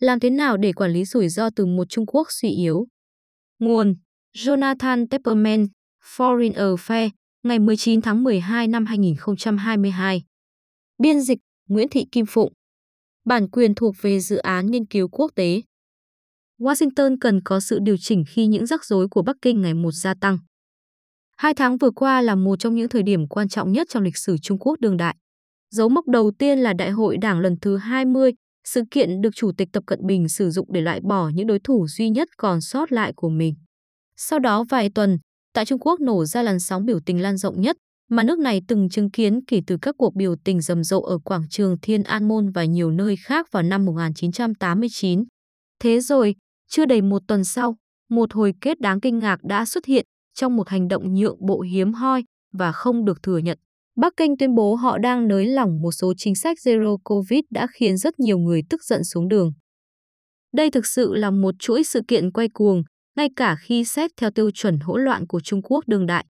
Làm thế nào để quản lý rủi ro từ một Trung Quốc suy yếu? Nguồn Jonathan Tepperman, Foreign Affairs, ngày 19 tháng 12 năm 2022. Biên dịch Nguyễn Thị Kim Phụng. Bản quyền thuộc về dự án nghiên cứu quốc tế. Washington cần có sự điều chỉnh khi những rắc rối của Bắc Kinh ngày một gia tăng. Hai tháng vừa qua là một trong những thời điểm quan trọng nhất trong lịch sử Trung Quốc đương đại. Dấu mốc đầu tiên là Đại hội Đảng lần thứ 20, sự kiện được Chủ tịch Tập Cận Bình sử dụng để loại bỏ những đối thủ duy nhất còn sót lại của mình. Sau đó vài tuần, tại Trung Quốc nổ ra làn sóng biểu tình lan rộng nhất mà nước này từng chứng kiến kể từ các cuộc biểu tình rầm rộ ở quảng trường Thiên An Môn và nhiều nơi khác vào năm 1989. Thế rồi, chưa đầy một tuần sau, một hồi kết đáng kinh ngạc đã xuất hiện trong một hành động nhượng bộ hiếm hoi và không được thừa nhận. Bắc Kinh tuyên bố họ đang nới lỏng một số chính sách Zero Covid đã khiến rất nhiều người tức giận xuống đường. Đây thực sự là một chuỗi sự kiện quay cuồng, ngay cả khi xét theo tiêu chuẩn hỗn loạn của Trung Quốc đương đại.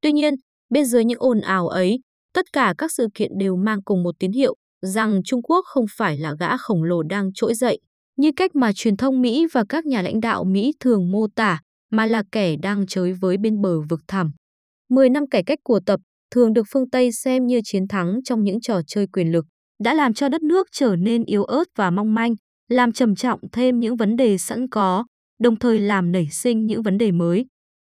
Tuy nhiên, bên dưới những ồn ào ấy, tất cả các sự kiện đều mang cùng một tín hiệu rằng Trung Quốc không phải là gã khổng lồ đang trỗi dậy, như cách mà truyền thông Mỹ và các nhà lãnh đạo Mỹ thường mô tả, mà là kẻ đang chới với bên bờ vực thẳm. Mười năm cải cách của tập thường được phương Tây xem như chiến thắng trong những trò chơi quyền lực, đã làm cho đất nước trở nên yếu ớt và mong manh, làm trầm trọng thêm những vấn đề sẵn có, đồng thời làm nảy sinh những vấn đề mới.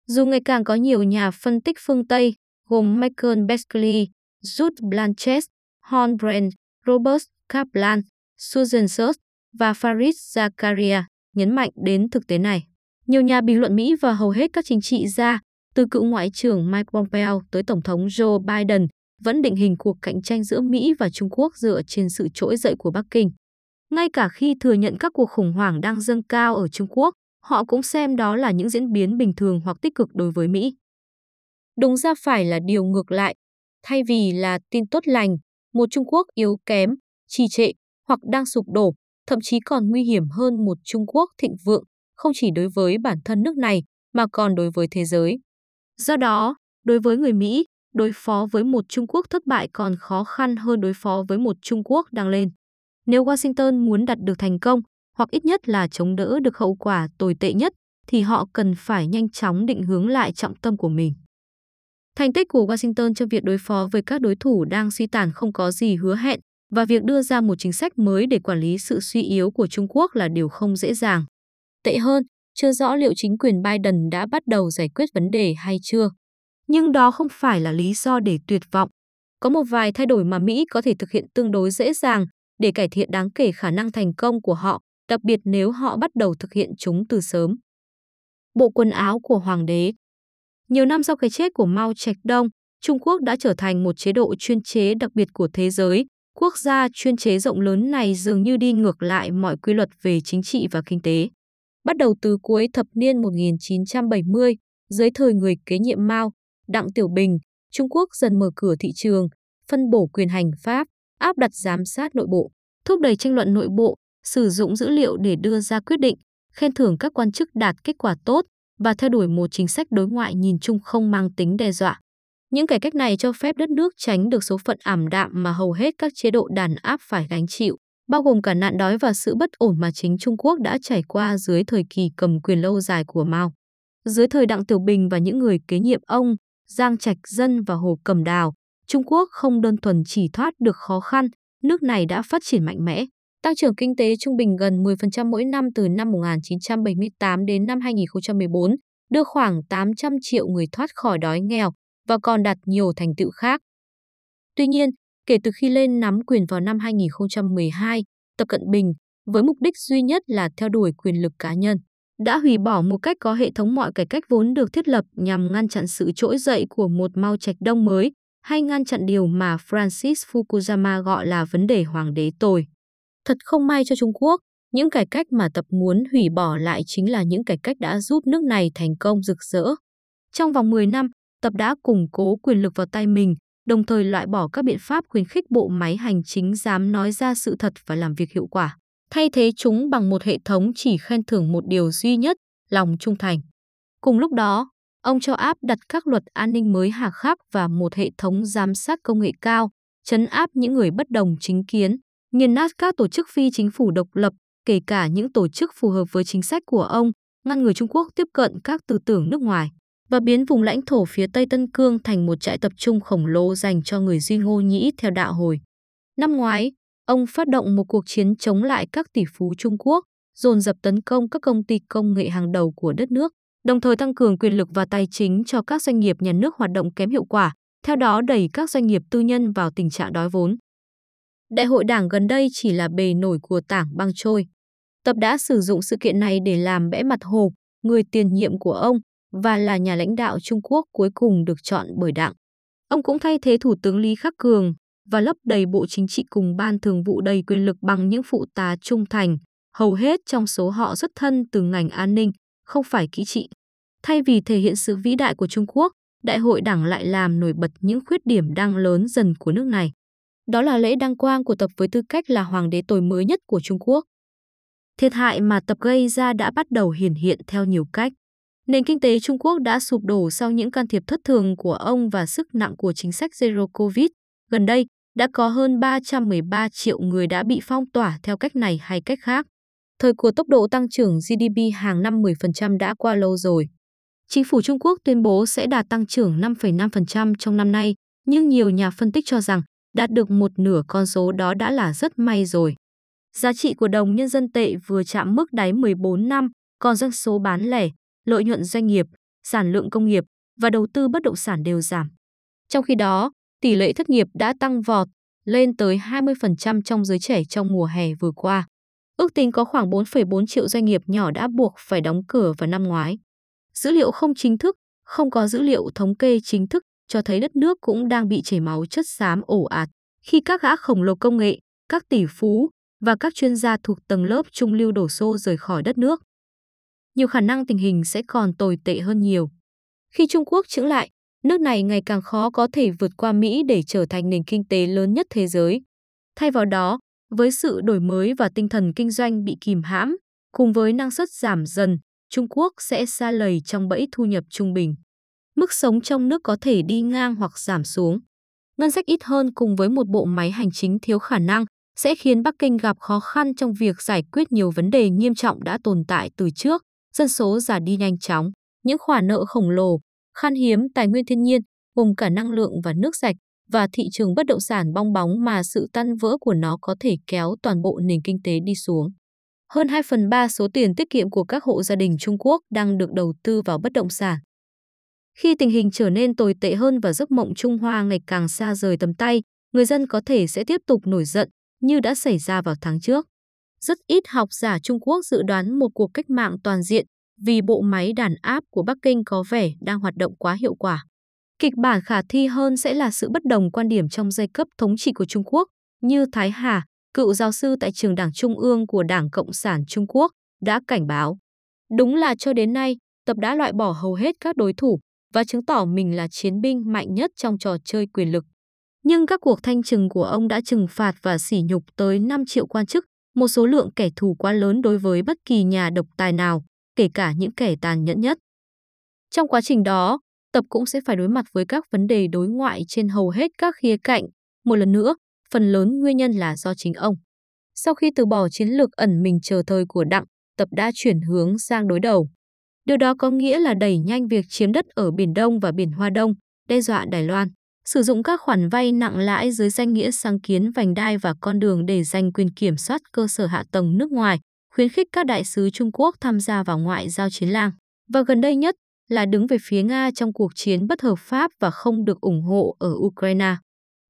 Dù ngày càng có nhiều nhà phân tích phương Tây, gồm Michael Beckley, Jude Blanchett, Horn Brand, Robert Kaplan, Susan Search và Farid Zakaria, nhấn mạnh đến thực tế này. Nhiều nhà bình luận Mỹ và hầu hết các chính trị gia, từ cựu Ngoại trưởng Mike Pompeo tới Tổng thống Joe Biden, vẫn định hình cuộc cạnh tranh giữa Mỹ và Trung Quốc dựa trên sự trỗi dậy của Bắc Kinh. Ngay cả khi thừa nhận các cuộc khủng hoảng đang dâng cao ở Trung Quốc, họ cũng xem đó là những diễn biến bình thường hoặc tích cực đối với Mỹ. Đúng ra phải là điều ngược lại. Thay vì là tin tốt lành, một Trung Quốc yếu kém, trì trệ hoặc đang sụp đổ, thậm chí còn nguy hiểm hơn một Trung Quốc thịnh vượng, không chỉ đối với bản thân nước này mà còn đối với thế giới. Do đó, đối với người Mỹ, đối phó với một Trung Quốc thất bại còn khó khăn hơn đối phó với một Trung Quốc đang lên. Nếu Washington muốn đạt được thành công, hoặc ít nhất là chống đỡ được hậu quả tồi tệ nhất, thì họ cần phải nhanh chóng định hướng lại trọng tâm của mình. Thành tích của Washington trong việc đối phó với các đối thủ đang suy tàn không có gì hứa hẹn, và việc đưa ra một chính sách mới để quản lý sự suy yếu của Trung Quốc là điều không dễ dàng. Tệ hơn, chưa rõ liệu chính quyền Biden đã bắt đầu giải quyết vấn đề hay chưa. Nhưng đó không phải là lý do để tuyệt vọng. Có một vài thay đổi mà Mỹ có thể thực hiện tương đối dễ dàng để cải thiện đáng kể khả năng thành công của họ, đặc biệt nếu họ bắt đầu thực hiện chúng từ sớm. Bộ quần áo của hoàng đế Nhiều năm sau cái chết của Mao Trạch Đông, Trung Quốc đã trở thành một chế độ chuyên chế đặc biệt của thế giới. Quốc gia chuyên chế rộng lớn này dường như đi ngược lại mọi quy luật về chính trị và kinh tế. Bắt đầu từ cuối thập niên 1970, dưới thời người kế nhiệm Mao, Đặng Tiểu Bình, Trung Quốc dần mở cửa thị trường, phân bổ quyền hành pháp, áp đặt giám sát nội bộ, thúc đẩy tranh luận nội bộ, sử dụng dữ liệu để đưa ra quyết định, khen thưởng các quan chức đạt kết quả tốt và theo đuổi một chính sách đối ngoại nhìn chung không mang tính đe dọa. Những cải cách này cho phép đất nước tránh được số phận ảm đạm mà hầu hết các chế độ đàn áp phải gánh chịu bao gồm cả nạn đói và sự bất ổn mà chính Trung Quốc đã trải qua dưới thời kỳ cầm quyền lâu dài của Mao. Dưới thời Đặng Tiểu Bình và những người kế nhiệm ông, Giang Trạch Dân và Hồ Cầm Đào, Trung Quốc không đơn thuần chỉ thoát được khó khăn, nước này đã phát triển mạnh mẽ. Tăng trưởng kinh tế trung bình gần 10% mỗi năm từ năm 1978 đến năm 2014, đưa khoảng 800 triệu người thoát khỏi đói nghèo và còn đạt nhiều thành tựu khác. Tuy nhiên, Kể từ khi lên nắm quyền vào năm 2012, Tập Cận Bình, với mục đích duy nhất là theo đuổi quyền lực cá nhân, đã hủy bỏ một cách có hệ thống mọi cải cách vốn được thiết lập nhằm ngăn chặn sự trỗi dậy của một Mao Trạch Đông mới, hay ngăn chặn điều mà Francis Fukuyama gọi là vấn đề hoàng đế tồi. Thật không may cho Trung Quốc, những cải cách mà Tập muốn hủy bỏ lại chính là những cải cách đã giúp nước này thành công rực rỡ. Trong vòng 10 năm, Tập đã củng cố quyền lực vào tay mình, đồng thời loại bỏ các biện pháp khuyến khích bộ máy hành chính dám nói ra sự thật và làm việc hiệu quả, thay thế chúng bằng một hệ thống chỉ khen thưởng một điều duy nhất, lòng trung thành. Cùng lúc đó, ông cho áp đặt các luật an ninh mới hà khắc và một hệ thống giám sát công nghệ cao, chấn áp những người bất đồng chính kiến, nghiền nát các tổ chức phi chính phủ độc lập, kể cả những tổ chức phù hợp với chính sách của ông, ngăn người Trung Quốc tiếp cận các tư tưởng nước ngoài và biến vùng lãnh thổ phía Tây Tân Cương thành một trại tập trung khổng lồ dành cho người Duy Ngô Nhĩ theo đạo hồi. Năm ngoái, ông phát động một cuộc chiến chống lại các tỷ phú Trung Quốc, dồn dập tấn công các công ty công nghệ hàng đầu của đất nước, đồng thời tăng cường quyền lực và tài chính cho các doanh nghiệp nhà nước hoạt động kém hiệu quả, theo đó đẩy các doanh nghiệp tư nhân vào tình trạng đói vốn. Đại hội đảng gần đây chỉ là bề nổi của tảng băng trôi. Tập đã sử dụng sự kiện này để làm bẽ mặt Hồ, người tiền nhiệm của ông và là nhà lãnh đạo Trung Quốc cuối cùng được chọn bởi đảng. Ông cũng thay thế Thủ tướng Lý Khắc Cường và lấp đầy Bộ Chính trị cùng Ban Thường vụ đầy quyền lực bằng những phụ tá trung thành, hầu hết trong số họ rất thân từ ngành an ninh, không phải kỹ trị. Thay vì thể hiện sự vĩ đại của Trung Quốc, Đại hội Đảng lại làm nổi bật những khuyết điểm đang lớn dần của nước này. Đó là lễ đăng quang của Tập với tư cách là hoàng đế tồi mới nhất của Trung Quốc. Thiệt hại mà Tập gây ra đã bắt đầu hiển hiện theo nhiều cách. Nền kinh tế Trung Quốc đã sụp đổ sau những can thiệp thất thường của ông và sức nặng của chính sách Zero Covid. Gần đây, đã có hơn 313 triệu người đã bị phong tỏa theo cách này hay cách khác. Thời của tốc độ tăng trưởng GDP hàng năm 10% đã qua lâu rồi. Chính phủ Trung Quốc tuyên bố sẽ đạt tăng trưởng 5,5% trong năm nay, nhưng nhiều nhà phân tích cho rằng đạt được một nửa con số đó đã là rất may rồi. Giá trị của đồng nhân dân tệ vừa chạm mức đáy 14 năm, còn doanh số bán lẻ, lợi nhuận doanh nghiệp, sản lượng công nghiệp và đầu tư bất động sản đều giảm. Trong khi đó, tỷ lệ thất nghiệp đã tăng vọt lên tới 20% trong giới trẻ trong mùa hè vừa qua. Ước tính có khoảng 4,4 triệu doanh nghiệp nhỏ đã buộc phải đóng cửa vào năm ngoái. Dữ liệu không chính thức, không có dữ liệu thống kê chính thức cho thấy đất nước cũng đang bị chảy máu chất xám ổ ạt khi các gã khổng lồ công nghệ, các tỷ phú và các chuyên gia thuộc tầng lớp trung lưu đổ xô rời khỏi đất nước. Nhiều khả năng tình hình sẽ còn tồi tệ hơn nhiều. Khi Trung Quốc chững lại, nước này ngày càng khó có thể vượt qua Mỹ để trở thành nền kinh tế lớn nhất thế giới. Thay vào đó, với sự đổi mới và tinh thần kinh doanh bị kìm hãm, cùng với năng suất giảm dần, Trung Quốc sẽ xa lầy trong bẫy thu nhập trung bình. Mức sống trong nước có thể đi ngang hoặc giảm xuống. Ngân sách ít hơn cùng với một bộ máy hành chính thiếu khả năng sẽ khiến Bắc Kinh gặp khó khăn trong việc giải quyết nhiều vấn đề nghiêm trọng đã tồn tại từ trước, dân số già đi nhanh chóng, những khoản nợ khổng lồ, khan hiếm tài nguyên thiên nhiên, gồm cả năng lượng và nước sạch, và thị trường bất động sản bong bóng mà sự tan vỡ của nó có thể kéo toàn bộ nền kinh tế đi xuống. Hơn 2 phần 3 số tiền tiết kiệm của các hộ gia đình Trung Quốc đang được đầu tư vào bất động sản. Khi tình hình trở nên tồi tệ hơn và giấc mộng Trung Hoa ngày càng xa rời tầm tay, người dân có thể sẽ tiếp tục nổi giận như đã xảy ra vào tháng trước. Rất ít học giả Trung Quốc dự đoán một cuộc cách mạng toàn diện vì bộ máy đàn áp của Bắc Kinh có vẻ đang hoạt động quá hiệu quả. Kịch bản khả thi hơn sẽ là sự bất đồng quan điểm trong giai cấp thống trị của Trung Quốc, như Thái Hà, cựu giáo sư tại trường Đảng Trung ương của Đảng Cộng sản Trung Quốc, đã cảnh báo. Đúng là cho đến nay, tập đã loại bỏ hầu hết các đối thủ và chứng tỏ mình là chiến binh mạnh nhất trong trò chơi quyền lực. Nhưng các cuộc thanh trừng của ông đã trừng phạt và sỉ nhục tới 5 triệu quan chức, một số lượng kẻ thù quá lớn đối với bất kỳ nhà độc tài nào, kể cả những kẻ tàn nhẫn nhất. Trong quá trình đó, Tập cũng sẽ phải đối mặt với các vấn đề đối ngoại trên hầu hết các khía cạnh. Một lần nữa, phần lớn nguyên nhân là do chính ông. Sau khi từ bỏ chiến lược ẩn mình chờ thời của Đặng, Tập đã chuyển hướng sang đối đầu. Điều đó có nghĩa là đẩy nhanh việc chiếm đất ở Biển Đông và Biển Hoa Đông, đe dọa Đài Loan, sử dụng các khoản vay nặng lãi dưới danh nghĩa sáng kiến vành đai và con đường để giành quyền kiểm soát cơ sở hạ tầng nước ngoài, khuyến khích các đại sứ Trung Quốc tham gia vào ngoại giao chiến lang. Và gần đây nhất là đứng về phía Nga trong cuộc chiến bất hợp pháp và không được ủng hộ ở Ukraine.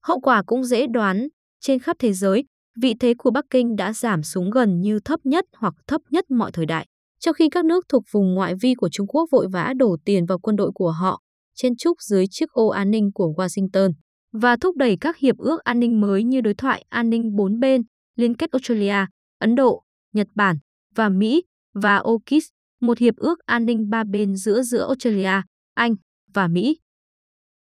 Hậu quả cũng dễ đoán, trên khắp thế giới, vị thế của Bắc Kinh đã giảm xuống gần như thấp nhất hoặc thấp nhất mọi thời đại. Trong khi các nước thuộc vùng ngoại vi của Trung Quốc vội vã đổ tiền vào quân đội của họ, trên trúc dưới chiếc ô an ninh của Washington, và thúc đẩy các hiệp ước an ninh mới như đối thoại an ninh bốn bên, liên kết Australia, Ấn Độ, Nhật Bản và Mỹ và AUKUS, một hiệp ước an ninh ba bên giữa giữa Australia, Anh và Mỹ.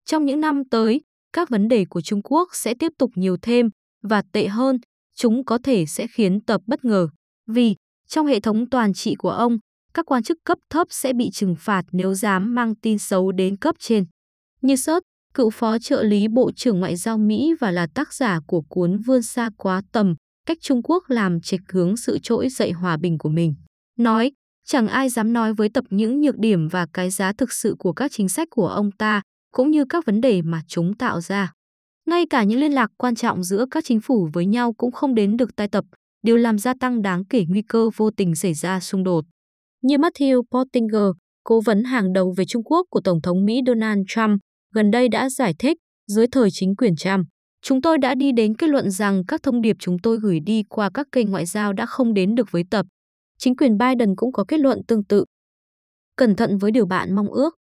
Trong những năm tới, các vấn đề của Trung Quốc sẽ tiếp tục nhiều thêm và tệ hơn, chúng có thể sẽ khiến tập bất ngờ. Vì, trong hệ thống toàn trị của ông, các quan chức cấp thấp sẽ bị trừng phạt nếu dám mang tin xấu đến cấp trên. Như Sớt, cựu phó trợ lý Bộ trưởng Ngoại giao Mỹ và là tác giả của cuốn Vươn xa quá tầm, cách Trung Quốc làm trạch hướng sự trỗi dậy hòa bình của mình. Nói, chẳng ai dám nói với tập những nhược điểm và cái giá thực sự của các chính sách của ông ta, cũng như các vấn đề mà chúng tạo ra. Ngay cả những liên lạc quan trọng giữa các chính phủ với nhau cũng không đến được tai tập, điều làm gia tăng đáng kể nguy cơ vô tình xảy ra xung đột. Như Matthew Pottinger, cố vấn hàng đầu về Trung Quốc của Tổng thống Mỹ Donald Trump, gần đây đã giải thích, dưới thời chính quyền Trump, chúng tôi đã đi đến kết luận rằng các thông điệp chúng tôi gửi đi qua các kênh ngoại giao đã không đến được với tập. Chính quyền Biden cũng có kết luận tương tự. Cẩn thận với điều bạn mong ước.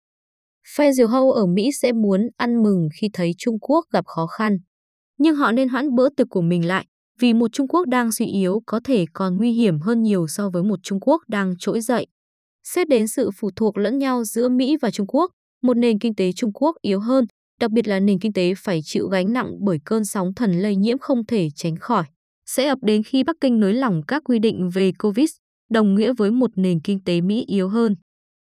Phe diều hâu ở Mỹ sẽ muốn ăn mừng khi thấy Trung Quốc gặp khó khăn. Nhưng họ nên hoãn bữa tiệc của mình lại, vì một Trung Quốc đang suy yếu có thể còn nguy hiểm hơn nhiều so với một Trung Quốc đang trỗi dậy. Xét đến sự phụ thuộc lẫn nhau giữa Mỹ và Trung Quốc, một nền kinh tế Trung Quốc yếu hơn, đặc biệt là nền kinh tế phải chịu gánh nặng bởi cơn sóng thần lây nhiễm không thể tránh khỏi, sẽ ập đến khi Bắc Kinh nới lỏng các quy định về COVID, đồng nghĩa với một nền kinh tế Mỹ yếu hơn.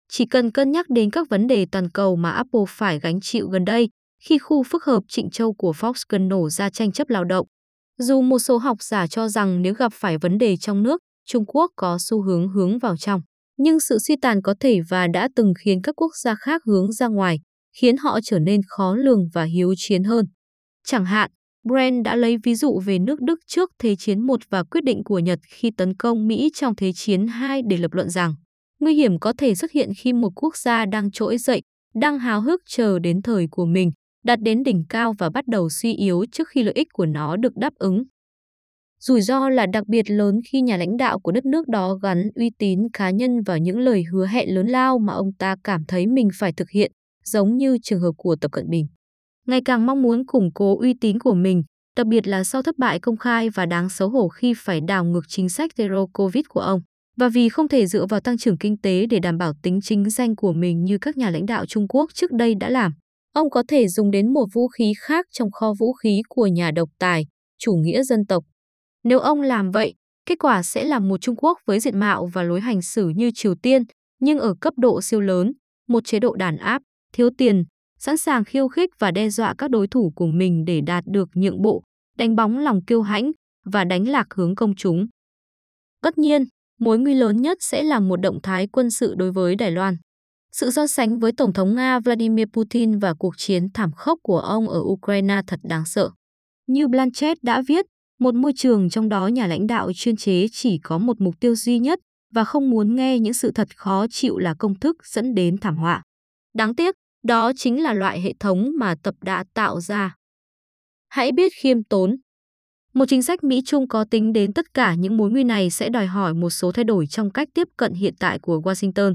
Chỉ cần cân nhắc đến các vấn đề toàn cầu mà Apple phải gánh chịu gần đây, khi khu phức hợp Trịnh Châu của Foxconn nổ ra tranh chấp lao động. Dù một số học giả cho rằng nếu gặp phải vấn đề trong nước, Trung Quốc có xu hướng hướng vào trong, nhưng sự suy tàn có thể và đã từng khiến các quốc gia khác hướng ra ngoài, khiến họ trở nên khó lường và hiếu chiến hơn. Chẳng hạn, Brand đã lấy ví dụ về nước Đức trước Thế chiến I và quyết định của Nhật khi tấn công Mỹ trong Thế chiến II để lập luận rằng nguy hiểm có thể xuất hiện khi một quốc gia đang trỗi dậy, đang háo hức chờ đến thời của mình, đạt đến đỉnh cao và bắt đầu suy yếu trước khi lợi ích của nó được đáp ứng. Rủi ro là đặc biệt lớn khi nhà lãnh đạo của đất nước đó gắn uy tín cá nhân vào những lời hứa hẹn lớn lao mà ông ta cảm thấy mình phải thực hiện, giống như trường hợp của Tập Cận Bình. Ngày càng mong muốn củng cố uy tín của mình, đặc biệt là sau thất bại công khai và đáng xấu hổ khi phải đảo ngược chính sách Zero Covid của ông. Và vì không thể dựa vào tăng trưởng kinh tế để đảm bảo tính chính danh của mình như các nhà lãnh đạo Trung Quốc trước đây đã làm, ông có thể dùng đến một vũ khí khác trong kho vũ khí của nhà độc tài, chủ nghĩa dân tộc. Nếu ông làm vậy, kết quả sẽ là một Trung Quốc với diện mạo và lối hành xử như Triều Tiên, nhưng ở cấp độ siêu lớn, một chế độ đàn áp, thiếu tiền, sẵn sàng khiêu khích và đe dọa các đối thủ của mình để đạt được nhượng bộ, đánh bóng lòng kiêu hãnh và đánh lạc hướng công chúng. Tất nhiên, mối nguy lớn nhất sẽ là một động thái quân sự đối với Đài Loan. Sự so sánh với Tổng thống Nga Vladimir Putin và cuộc chiến thảm khốc của ông ở Ukraine thật đáng sợ. Như Blanchett đã viết, một môi trường trong đó nhà lãnh đạo chuyên chế chỉ có một mục tiêu duy nhất và không muốn nghe những sự thật khó chịu là công thức dẫn đến thảm họa. Đáng tiếc, đó chính là loại hệ thống mà tập đã tạo ra. Hãy biết khiêm tốn. Một chính sách Mỹ-Trung có tính đến tất cả những mối nguy này sẽ đòi hỏi một số thay đổi trong cách tiếp cận hiện tại của Washington.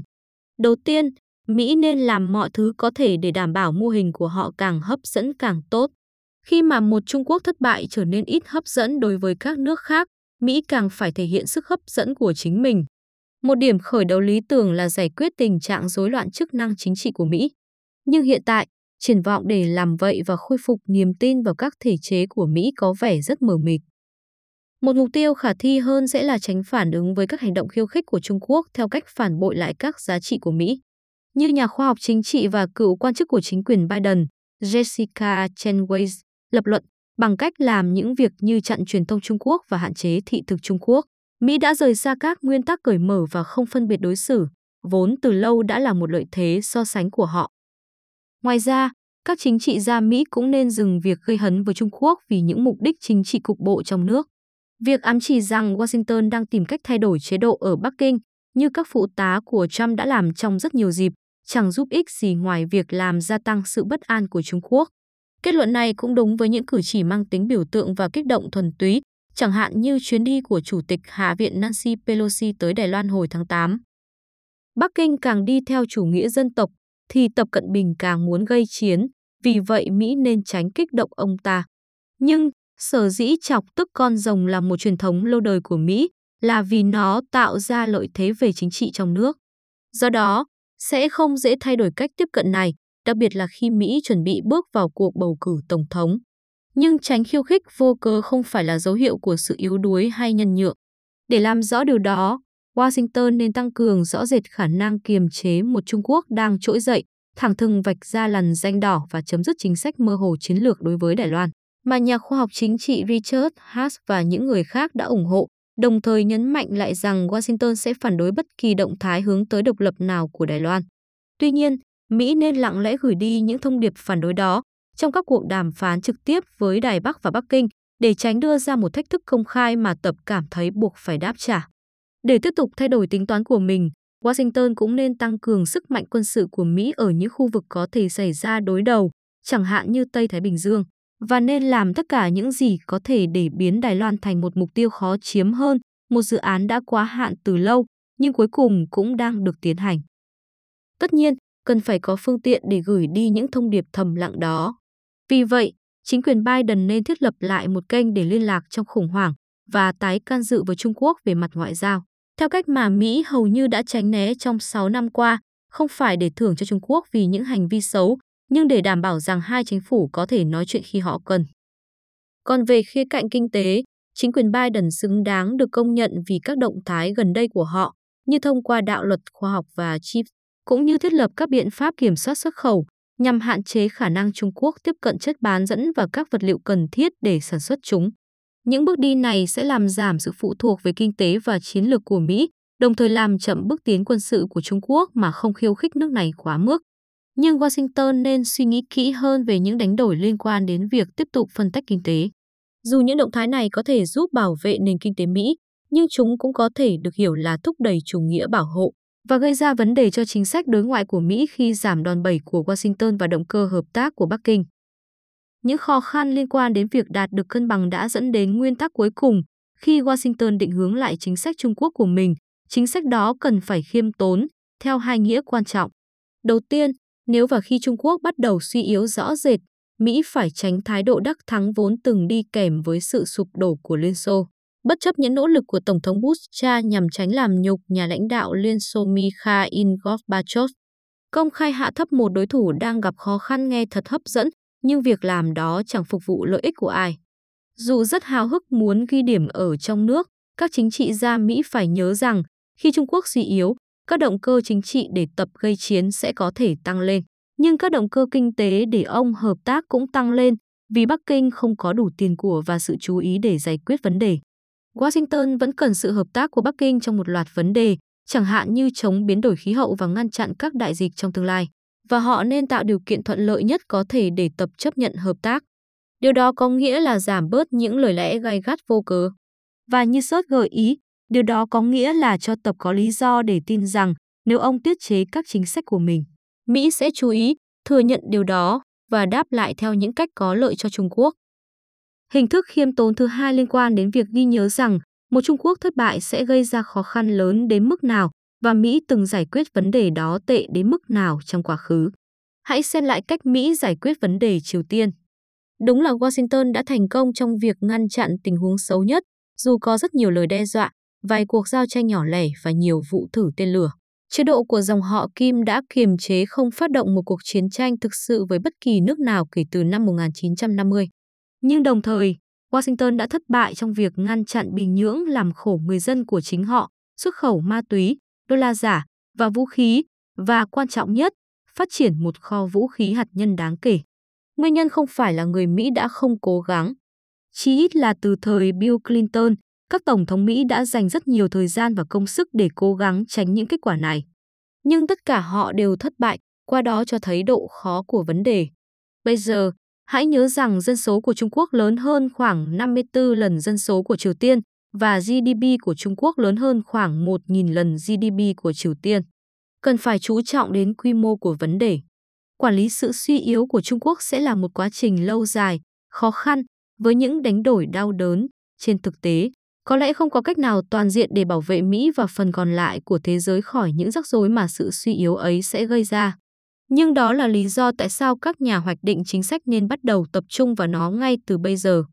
Đầu tiên, Mỹ nên làm mọi thứ có thể để đảm bảo mô hình của họ càng hấp dẫn càng tốt. Khi mà một Trung Quốc thất bại trở nên ít hấp dẫn đối với các nước khác, Mỹ càng phải thể hiện sức hấp dẫn của chính mình. Một điểm khởi đầu lý tưởng là giải quyết tình trạng rối loạn chức năng chính trị của Mỹ. Nhưng hiện tại, triển vọng để làm vậy và khôi phục niềm tin vào các thể chế của Mỹ có vẻ rất mờ mịt. Một mục tiêu khả thi hơn sẽ là tránh phản ứng với các hành động khiêu khích của Trung Quốc theo cách phản bội lại các giá trị của Mỹ. Như nhà khoa học chính trị và cựu quan chức của chính quyền Biden, Jessica Chenways, lập luận bằng cách làm những việc như chặn truyền thông Trung Quốc và hạn chế thị thực Trung Quốc. Mỹ đã rời xa các nguyên tắc cởi mở và không phân biệt đối xử, vốn từ lâu đã là một lợi thế so sánh của họ. Ngoài ra, các chính trị gia Mỹ cũng nên dừng việc gây hấn với Trung Quốc vì những mục đích chính trị cục bộ trong nước. Việc ám chỉ rằng Washington đang tìm cách thay đổi chế độ ở Bắc Kinh, như các phụ tá của Trump đã làm trong rất nhiều dịp, chẳng giúp ích gì ngoài việc làm gia tăng sự bất an của Trung Quốc. Kết luận này cũng đúng với những cử chỉ mang tính biểu tượng và kích động thuần túy, chẳng hạn như chuyến đi của Chủ tịch Hạ viện Nancy Pelosi tới Đài Loan hồi tháng 8. Bắc Kinh càng đi theo chủ nghĩa dân tộc, thì Tập Cận Bình càng muốn gây chiến, vì vậy Mỹ nên tránh kích động ông ta. Nhưng, sở dĩ chọc tức con rồng là một truyền thống lâu đời của Mỹ, là vì nó tạo ra lợi thế về chính trị trong nước. Do đó, sẽ không dễ thay đổi cách tiếp cận này, đặc biệt là khi Mỹ chuẩn bị bước vào cuộc bầu cử tổng thống. Nhưng tránh khiêu khích vô cớ không phải là dấu hiệu của sự yếu đuối hay nhân nhượng. Để làm rõ điều đó, Washington nên tăng cường rõ rệt khả năng kiềm chế một Trung Quốc đang trỗi dậy, thẳng thừng vạch ra lằn danh đỏ và chấm dứt chính sách mơ hồ chiến lược đối với Đài Loan. mà nhà khoa học chính trị Richard Haas và những người khác đã ủng hộ, đồng thời nhấn mạnh lại rằng Washington sẽ phản đối bất kỳ động thái hướng tới độc lập nào của Đài Loan. Tuy nhiên, Mỹ nên lặng lẽ gửi đi những thông điệp phản đối đó trong các cuộc đàm phán trực tiếp với Đài Bắc và Bắc Kinh để tránh đưa ra một thách thức công khai mà Tập cảm thấy buộc phải đáp trả. Để tiếp tục thay đổi tính toán của mình, Washington cũng nên tăng cường sức mạnh quân sự của Mỹ ở những khu vực có thể xảy ra đối đầu, chẳng hạn như Tây Thái Bình Dương, và nên làm tất cả những gì có thể để biến Đài Loan thành một mục tiêu khó chiếm hơn, một dự án đã quá hạn từ lâu, nhưng cuối cùng cũng đang được tiến hành. Tất nhiên, cần phải có phương tiện để gửi đi những thông điệp thầm lặng đó. Vì vậy, chính quyền Biden nên thiết lập lại một kênh để liên lạc trong khủng hoảng và tái can dự với Trung Quốc về mặt ngoại giao. Theo cách mà Mỹ hầu như đã tránh né trong 6 năm qua, không phải để thưởng cho Trung Quốc vì những hành vi xấu, nhưng để đảm bảo rằng hai chính phủ có thể nói chuyện khi họ cần. Còn về khía cạnh kinh tế, chính quyền Biden xứng đáng được công nhận vì các động thái gần đây của họ, như thông qua đạo luật khoa học và CHIPS, cũng như thiết lập các biện pháp kiểm soát xuất khẩu nhằm hạn chế khả năng Trung Quốc tiếp cận chất bán dẫn và các vật liệu cần thiết để sản xuất chúng. Những bước đi này sẽ làm giảm sự phụ thuộc về kinh tế và chiến lược của Mỹ, đồng thời làm chậm bước tiến quân sự của Trung Quốc mà không khiêu khích nước này quá mức. Nhưng Washington nên suy nghĩ kỹ hơn về những đánh đổi liên quan đến việc tiếp tục phân tách kinh tế. Dù những động thái này có thể giúp bảo vệ nền kinh tế Mỹ, nhưng chúng cũng có thể được hiểu là thúc đẩy chủ nghĩa bảo hộ và gây ra vấn đề cho chính sách đối ngoại của Mỹ khi giảm đòn bẩy của Washington và động cơ hợp tác của Bắc Kinh. Những khó khăn liên quan đến việc đạt được cân bằng đã dẫn đến nguyên tắc cuối cùng khi Washington định hướng lại chính sách Trung Quốc của mình. Chính sách đó cần phải khiêm tốn, theo hai nghĩa quan trọng. Đầu tiên, nếu và khi Trung Quốc bắt đầu suy yếu rõ rệt, Mỹ phải tránh thái độ đắc thắng vốn từng đi kèm với sự sụp đổ của Liên Xô. Bất chấp những nỗ lực của Tổng thống Bush cha nhằm tránh làm nhục nhà lãnh đạo Liên Xô Mikhail Gorbachev, công khai hạ thấp một đối thủ đang gặp khó khăn nghe thật hấp dẫn, nhưng việc làm đó chẳng phục vụ lợi ích của ai. Dù rất hào hức muốn ghi điểm ở trong nước, các chính trị gia Mỹ phải nhớ rằng khi Trung Quốc suy yếu, các động cơ chính trị để tập gây chiến sẽ có thể tăng lên. Nhưng các động cơ kinh tế để ông hợp tác cũng tăng lên vì Bắc Kinh không có đủ tiền của và sự chú ý để giải quyết vấn đề. Washington vẫn cần sự hợp tác của Bắc Kinh trong một loạt vấn đề, chẳng hạn như chống biến đổi khí hậu và ngăn chặn các đại dịch trong tương lai và họ nên tạo điều kiện thuận lợi nhất có thể để tập chấp nhận hợp tác. Điều đó có nghĩa là giảm bớt những lời lẽ gai gắt vô cớ. Và như Sớt gợi ý, điều đó có nghĩa là cho tập có lý do để tin rằng nếu ông tiết chế các chính sách của mình, Mỹ sẽ chú ý, thừa nhận điều đó và đáp lại theo những cách có lợi cho Trung Quốc. Hình thức khiêm tốn thứ hai liên quan đến việc ghi nhớ rằng một Trung Quốc thất bại sẽ gây ra khó khăn lớn đến mức nào và Mỹ từng giải quyết vấn đề đó tệ đến mức nào trong quá khứ. Hãy xem lại cách Mỹ giải quyết vấn đề Triều Tiên. Đúng là Washington đã thành công trong việc ngăn chặn tình huống xấu nhất, dù có rất nhiều lời đe dọa, vài cuộc giao tranh nhỏ lẻ và nhiều vụ thử tên lửa. Chế độ của dòng họ Kim đã kiềm chế không phát động một cuộc chiến tranh thực sự với bất kỳ nước nào kể từ năm 1950. Nhưng đồng thời, Washington đã thất bại trong việc ngăn chặn Bình Nhưỡng làm khổ người dân của chính họ, xuất khẩu ma túy, đô la giả và vũ khí và quan trọng nhất, phát triển một kho vũ khí hạt nhân đáng kể. Nguyên nhân không phải là người Mỹ đã không cố gắng. Chỉ ít là từ thời Bill Clinton, các tổng thống Mỹ đã dành rất nhiều thời gian và công sức để cố gắng tránh những kết quả này. Nhưng tất cả họ đều thất bại, qua đó cho thấy độ khó của vấn đề. Bây giờ, hãy nhớ rằng dân số của Trung Quốc lớn hơn khoảng 54 lần dân số của Triều Tiên và GDP của Trung Quốc lớn hơn khoảng 1.000 lần GDP của Triều Tiên. Cần phải chú trọng đến quy mô của vấn đề. Quản lý sự suy yếu của Trung Quốc sẽ là một quá trình lâu dài, khó khăn, với những đánh đổi đau đớn. Trên thực tế, có lẽ không có cách nào toàn diện để bảo vệ Mỹ và phần còn lại của thế giới khỏi những rắc rối mà sự suy yếu ấy sẽ gây ra. Nhưng đó là lý do tại sao các nhà hoạch định chính sách nên bắt đầu tập trung vào nó ngay từ bây giờ.